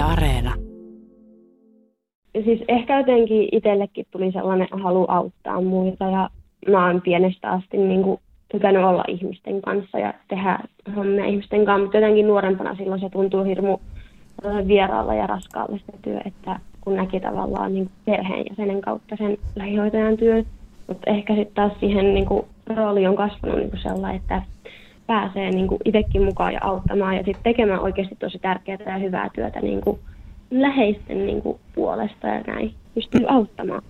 Areena. Siis ehkä jotenkin itsellekin tuli sellainen halu auttaa muita ja mä oon pienestä asti niin kuin tykännyt olla ihmisten kanssa ja tehdä hommia ihmisten kanssa, mutta jotenkin nuorempana silloin se tuntuu hirmu vieraalla ja raskaalle se työ, että kun näki tavallaan niin perheenjäsenen kautta sen lähihoitajan työn. Mutta ehkä sitten taas siihen niin kuin, rooli on kasvanut niin kuin sellainen, että pääsee niin kuin itsekin mukaan ja auttamaan ja sitten tekemään oikeasti tosi tärkeää ja hyvää työtä niin kuin läheisten niin kuin puolesta ja näin pystyy auttamaan.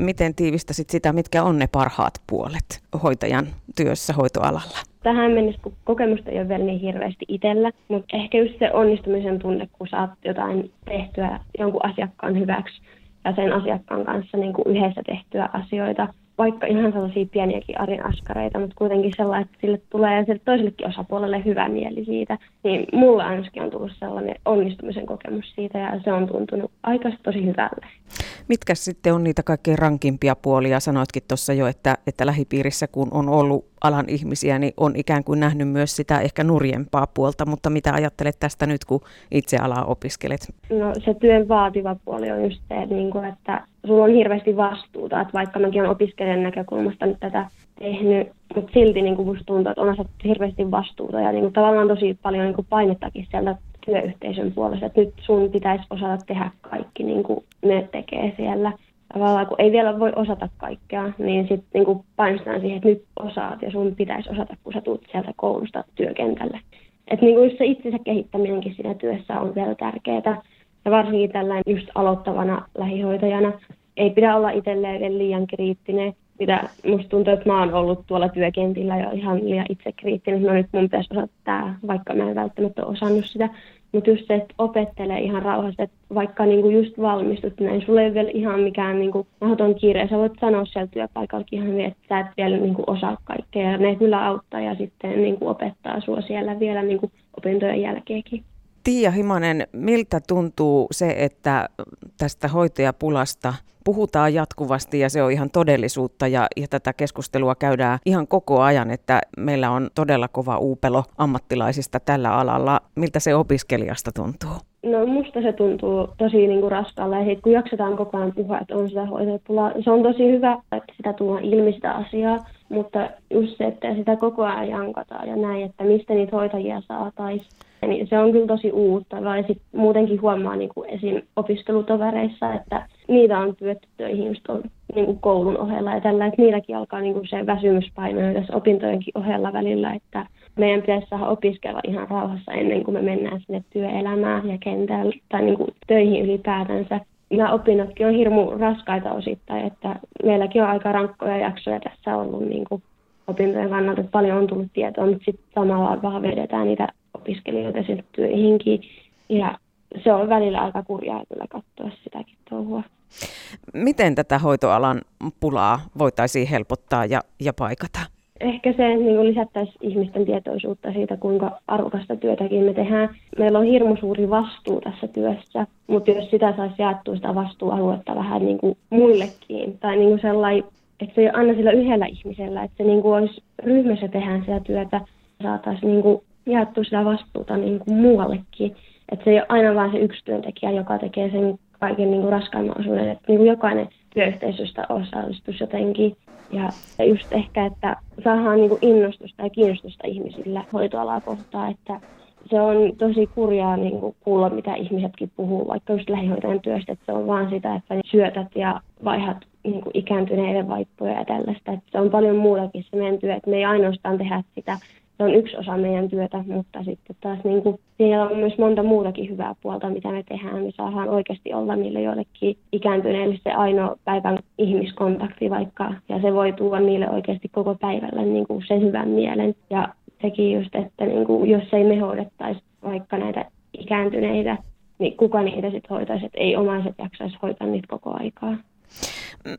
Miten tiivistäsit sitä, mitkä on ne parhaat puolet hoitajan työssä hoitoalalla? Tähän mennessä, kun kokemusta ei ole vielä niin hirveästi itsellä, mutta ehkä just se onnistumisen tunne, kun saat jotain tehtyä jonkun asiakkaan hyväksi ja sen asiakkaan kanssa niin kuin yhdessä tehtyä asioita, vaikka ihan sellaisia pieniäkin arin askareita, mutta kuitenkin sellainen, että sille tulee sille toisellekin osapuolelle hyvä mieli siitä, niin mulla ainakin on tullut sellainen onnistumisen kokemus siitä ja se on tuntunut aika tosi hyvälle. Mitkä sitten on niitä kaikkein rankimpia puolia? Sanoitkin tuossa jo, että, että lähipiirissä kun on ollut alan ihmisiä, niin on ikään kuin nähnyt myös sitä ehkä nurjempaa puolta, mutta mitä ajattelet tästä nyt, kun itse alaa opiskelet? No se työn vaativa puoli on just se, niin kuin, että sulla on hirveästi vastuuta, että vaikka mäkin olen opiskelijan näkökulmasta nyt tätä tehnyt, mutta silti niin kuin musta tuntuu, että on hirveästi vastuuta ja niin kuin, tavallaan tosi paljon niin kuin painettakin sieltä työyhteisön puolesta, että nyt sun pitäisi osata tehdä kaikki niin kuin ne tekee siellä. Tavallaan kun ei vielä voi osata kaikkea, niin sitten niin painetaan siihen, että nyt osaat ja sun pitäisi osata, kun sä tulet sieltä koulusta työkentälle. Että niin kuin se itsensä kehittäminenkin siinä työssä on vielä tärkeää. Ja varsinkin tällainen just aloittavana lähihoitajana ei pidä olla itselleen liian kriittinen mitä musta tuntuu, että mä oon ollut tuolla työkentillä jo ihan liian itse kriittinen, no nyt mun pitäisi osata tämä, vaikka mä en välttämättä osannut sitä. Mutta just se, että opettelee ihan rauhassa, että vaikka niinku just valmistut näin, sulla ei vielä ihan mikään niinku mahdoton kiire. Sä voit sanoa siellä työpaikallakin ihan että sä et vielä niinku osaa kaikkea. Ja ne kyllä auttaa ja sitten niinku opettaa sua siellä vielä niinku opintojen jälkeenkin. Tiia Himanen, miltä tuntuu se, että tästä hoitajapulasta puhutaan jatkuvasti ja se on ihan todellisuutta ja, ja tätä keskustelua käydään ihan koko ajan, että meillä on todella kova uupelo ammattilaisista tällä alalla. Miltä se opiskelijasta tuntuu? No musta se tuntuu tosi niin kuin raskaalle ja kun jaksetaan koko ajan puhua, että on sitä hoitajapulaa. Se on tosi hyvä, että sitä tuodaan ilmi sitä asiaa, mutta just se, että sitä koko ajan jankataan ja näin, että mistä niitä hoitajia saataisiin niin se on kyllä tosi uutta. Ja sitten muutenkin huomaa niin kuin esim. opiskelutovereissa, että niitä on työtty töihin just on, niin kuin koulun ohella ja tällä, että niilläkin alkaa niin kuin se väsymyspaino tässä opintojenkin ohella välillä, että meidän pitäisi saada opiskella ihan rauhassa ennen kuin me mennään sinne työelämään ja kentällä tai niin kuin töihin ylipäätänsä. Nämä opinnotkin on hirmu raskaita osittain, että meilläkin on aika rankkoja jaksoja tässä ollut niin kuin opintojen kannalta, että paljon on tullut tietoa, mutta sitten samalla vaan vedetään niitä opiskelijoita sinne työihinkin. Ja se on välillä aika kurjaa kyllä katsoa sitäkin touhua. Miten tätä hoitoalan pulaa voitaisiin helpottaa ja, ja paikata? Ehkä se niin lisättäisiin ihmisten tietoisuutta siitä, kuinka arvokasta työtäkin me tehdään. Meillä on hirmu suuri vastuu tässä työssä, mutta jos sitä saisi jaettua sitä vastuualuetta vähän niin kuin muillekin, tai niin kuin sellainen, että se ei ole aina sillä yhdellä ihmisellä, että se niin kuin olisi ryhmässä tehdään sitä työtä, saataisiin niin kuin jaettu sitä vastuuta niin kuin muuallekin. Että se ei ole aina vain se yksi työntekijä, joka tekee sen kaiken niin kuin raskaimman osuuden. Että niin kuin jokainen työyhteisöstä osallistuisi jotenkin. Ja just ehkä, että saadaan niin innostusta ja kiinnostusta ihmisillä hoitoalaa kohtaan, että se on tosi kurjaa niin kuin kuulla, mitä ihmisetkin puhuu, vaikka just lähihoitajan työstä, että se on vaan sitä, että syötät ja vaihat niin kuin ikääntyneiden vaippoja ja tällaista. Että se on paljon muutakin se meidän työ, että me ei ainoastaan tehdä sitä se on yksi osa meidän työtä, mutta sitten taas niin kuin, siellä on myös monta muutakin hyvää puolta, mitä me tehdään. Me saadaan oikeasti olla niille joillekin ikääntyneille se ainoa päivän ihmiskontakti vaikka, ja se voi tuoda niille oikeasti koko päivällä niin kuin sen hyvän mielen. Ja sekin just, että niin kuin, jos ei me hoidettaisi vaikka näitä ikääntyneitä, niin kuka niitä sitten hoitaisi, että ei omaiset jaksaisi hoitaa niitä koko aikaa.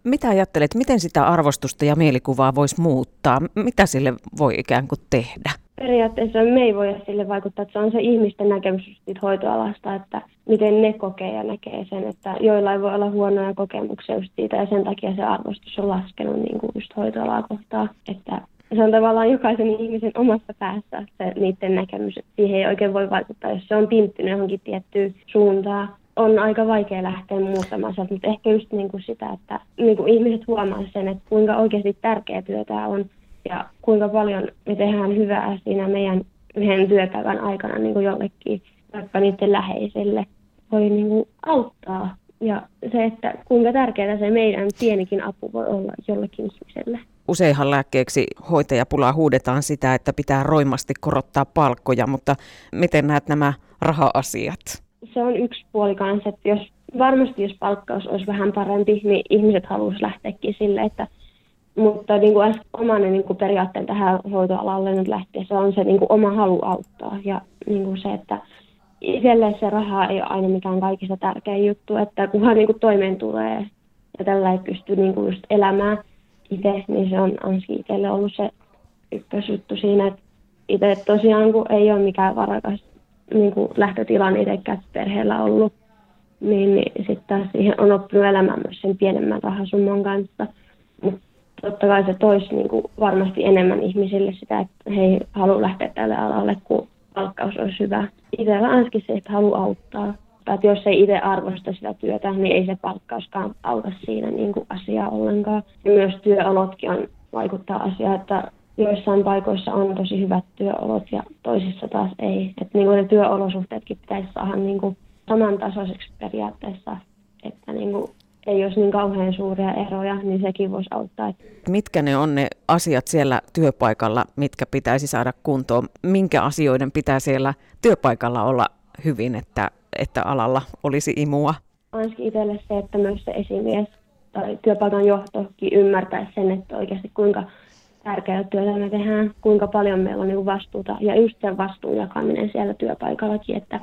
Mitä ajattelet, miten sitä arvostusta ja mielikuvaa voisi muuttaa? Mitä sille voi ikään kuin tehdä? Periaatteessa me ei voi sille vaikuttaa, että se on se ihmisten näkemys hoitoalasta, että miten ne kokee ja näkee sen, että joillain voi olla huonoja kokemuksia just siitä ja sen takia se arvostus on laskenut niin kuin just hoitoalaa kohtaan. Että se on tavallaan jokaisen ihmisen omassa päässä se niiden näkemys. Että siihen ei oikein voi vaikuttaa, jos se on pinttynyt johonkin tiettyyn suuntaan. On aika vaikea lähteä muuttamaan sieltä, mutta ehkä just niin kuin sitä, että niin kuin ihmiset huomaa sen, että kuinka oikeasti tärkeä työ tämä on ja kuinka paljon me tehdään hyvää siinä meidän yhden työpäivän aikana niin kuin jollekin, vaikka niiden läheiselle, voi niin kuin auttaa. Ja se, että kuinka tärkeää se meidän pienikin apu voi olla jollekin ihmiselle. Useinhan lääkkeeksi hoitajapulaa huudetaan sitä, että pitää roimasti korottaa palkkoja, mutta miten näet nämä raha-asiat? Se on yksi puoli kanssa, että jos, varmasti jos palkkaus olisi vähän parempi, niin ihmiset haluaisivat lähteäkin sille, että mutta niin kuin oman niin kuin periaatteen tähän hoitoalalle nyt se on se niin kuin oma halu auttaa ja niin kuin se, että itselle se raha ei ole aina mikään kaikista tärkein juttu, että kunhan niin kuin toimeen tulee ja tällä ei pysty niin kuin just elämään itse, niin se on ainakin itselle ollut se ykkösjuttu siinä, että itse tosiaan kun ei ole mikään varakas niin kuin lähtötilanne itsekään perheellä ollut, niin, niin sitten taas siihen on oppinut elämään myös sen pienemmän rahasumman kanssa. Mutta totta kai se toisi niin kuin varmasti enemmän ihmisille sitä, että he ei halua lähteä tälle alalle, kun palkkaus olisi hyvä. Itsellä ainakin se, että haluaa auttaa. Tai että jos ei itse arvosta sitä työtä, niin ei se palkkauskaan auta siinä niin kuin asiaa ollenkaan. Ja myös työolotkin on, vaikuttaa asiaan, että joissain paikoissa on tosi hyvät työolot ja toisissa taas ei. Että niin kuin ne työolosuhteetkin pitäisi saada niin kuin samantasoiseksi periaatteessa, että niin kuin ei olisi niin kauhean suuria eroja, niin sekin voisi auttaa. Mitkä ne on ne asiat siellä työpaikalla, mitkä pitäisi saada kuntoon? Minkä asioiden pitää siellä työpaikalla olla hyvin, että, että alalla olisi imua? Ainakin itselle se, että myös se esimies tai työpaikan johtokin ymmärtäisi sen, että oikeasti kuinka tärkeää työtä me tehdään, kuinka paljon meillä on niin vastuuta ja just sen vastuun jakaminen siellä työpaikallakin, että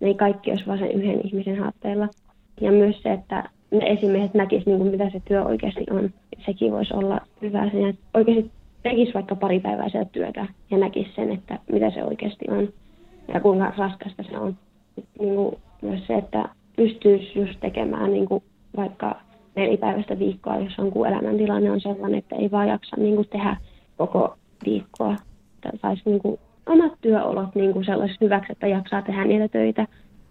ne ei kaikki olisi vain sen yhden ihmisen haatteilla. Ja myös se, että ne esimiehet näkisivät, niin mitä se työ oikeasti on. Sekin voisi olla hyvä siinä, että oikeasti tekisi vaikka pari päivää työtä ja näkisi sen, että mitä se oikeasti on ja kuinka raskasta se on. Niin kuin myös se, että pystyisi just tekemään niin kuin vaikka nelipäiväistä viikkoa, jos on kun elämäntilanne on sellainen, että ei vaan jaksa niin kuin tehdä koko viikkoa. Saisi niin kuin omat työolot niin kuin sellaiset hyväksi, että jaksaa tehdä niitä töitä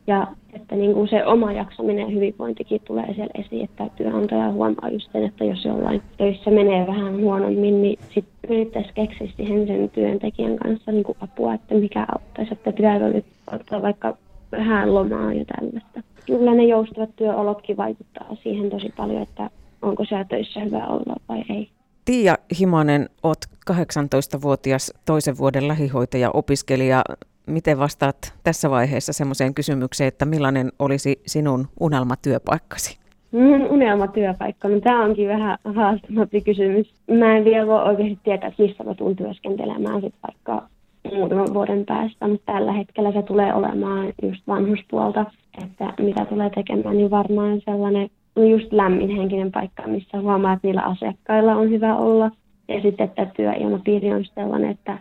ja että niin kuin se oma jaksaminen ja hyvinvointikin tulee siellä esiin, että työnantaja huomaa just sen, että jos jollain töissä menee vähän huonommin, niin sitten yrittäisi keksiä siihen sen työntekijän kanssa niin kuin apua, että mikä auttaisi, että pitääkö nyt ottaa vaikka vähän lomaa ja tällaista. Kyllä ne joustavat työolotkin vaikuttaa siihen tosi paljon, että onko siellä töissä hyvä olla vai ei. Tiia Himanen, olet 18-vuotias toisen vuoden lähihoitaja-opiskelija. Miten vastaat tässä vaiheessa semmoiseen kysymykseen, että millainen olisi sinun unelmatyöpaikkasi? Mun unelmatyöpaikka, no tämä onkin vähän haastavampi kysymys. Mä en vielä voi oikeasti tietää, että missä mä tuun työskentelemään sit vaikka muutaman vuoden päästä, mutta tällä hetkellä se tulee olemaan just vanhuspuolta, että mitä tulee tekemään, niin varmaan sellainen just lämminhenkinen paikka, missä huomaa, että niillä asiakkailla on hyvä olla. Ja sitten, että työilmapiiri on sellainen, että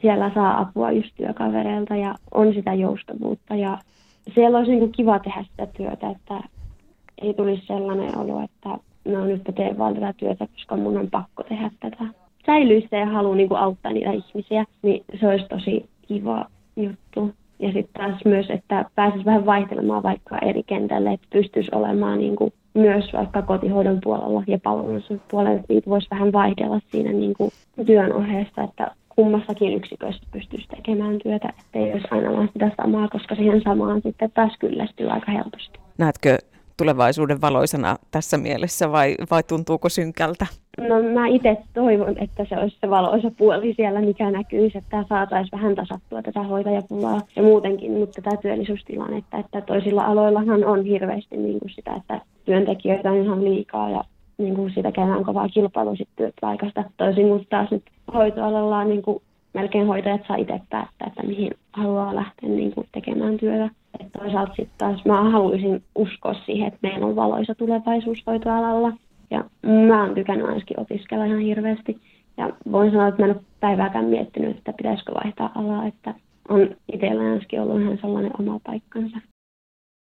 siellä saa apua just työkavereilta ja on sitä joustavuutta. Ja siellä olisi niin kiva tehdä sitä työtä, että ei tulisi sellainen olo, että no nyt teen vaan tätä työtä, koska mun on pakko tehdä tätä. Säilyisi ja haluaa niin auttaa niitä ihmisiä, niin se olisi tosi kiva juttu. Ja sitten taas myös, että pääsisi vähän vaihtelemaan vaikka eri kentälle, että pystyisi olemaan niin kuin myös vaikka kotihoidon puolella ja palvelun puolella, että niitä voisi vähän vaihdella siinä niin kuin työn ohjeesta, että kummassakin yksikössä pystyisi tekemään työtä, ettei olisi aina vain sitä samaa, koska siihen samaan sitten taas kyllästyy aika helposti. Näetkö tulevaisuuden valoisana tässä mielessä vai, vai tuntuuko synkältä? No mä itse toivon, että se olisi se valoisa puoli siellä, mikä näkyisi, että saataisiin vähän tasattua tätä hoitajapulaa ja muutenkin mutta tätä työllisyystilannetta, että toisilla aloillahan on hirveästi niin kuin sitä, että työntekijöitä on ihan liikaa ja niin kuin sitä käydään kovaa kilpailua sitten työpaikasta. Toisin kuin taas nyt hoitoalalla on niin kuin melkein hoitajat saa itse päättää, että mihin haluaa lähteä niin kuin tekemään työtä. Et toisaalta sitten taas mä haluaisin uskoa siihen, että meillä on valoisa tulevaisuus hoitoalalla. Ja mä oon tykännyt ainakin opiskella ihan hirveästi. Ja voin sanoa, että mä en ole päivääkään miettinyt, että pitäisikö vaihtaa alaa, että on itsellä ainakin ollut ihan sellainen oma paikkansa.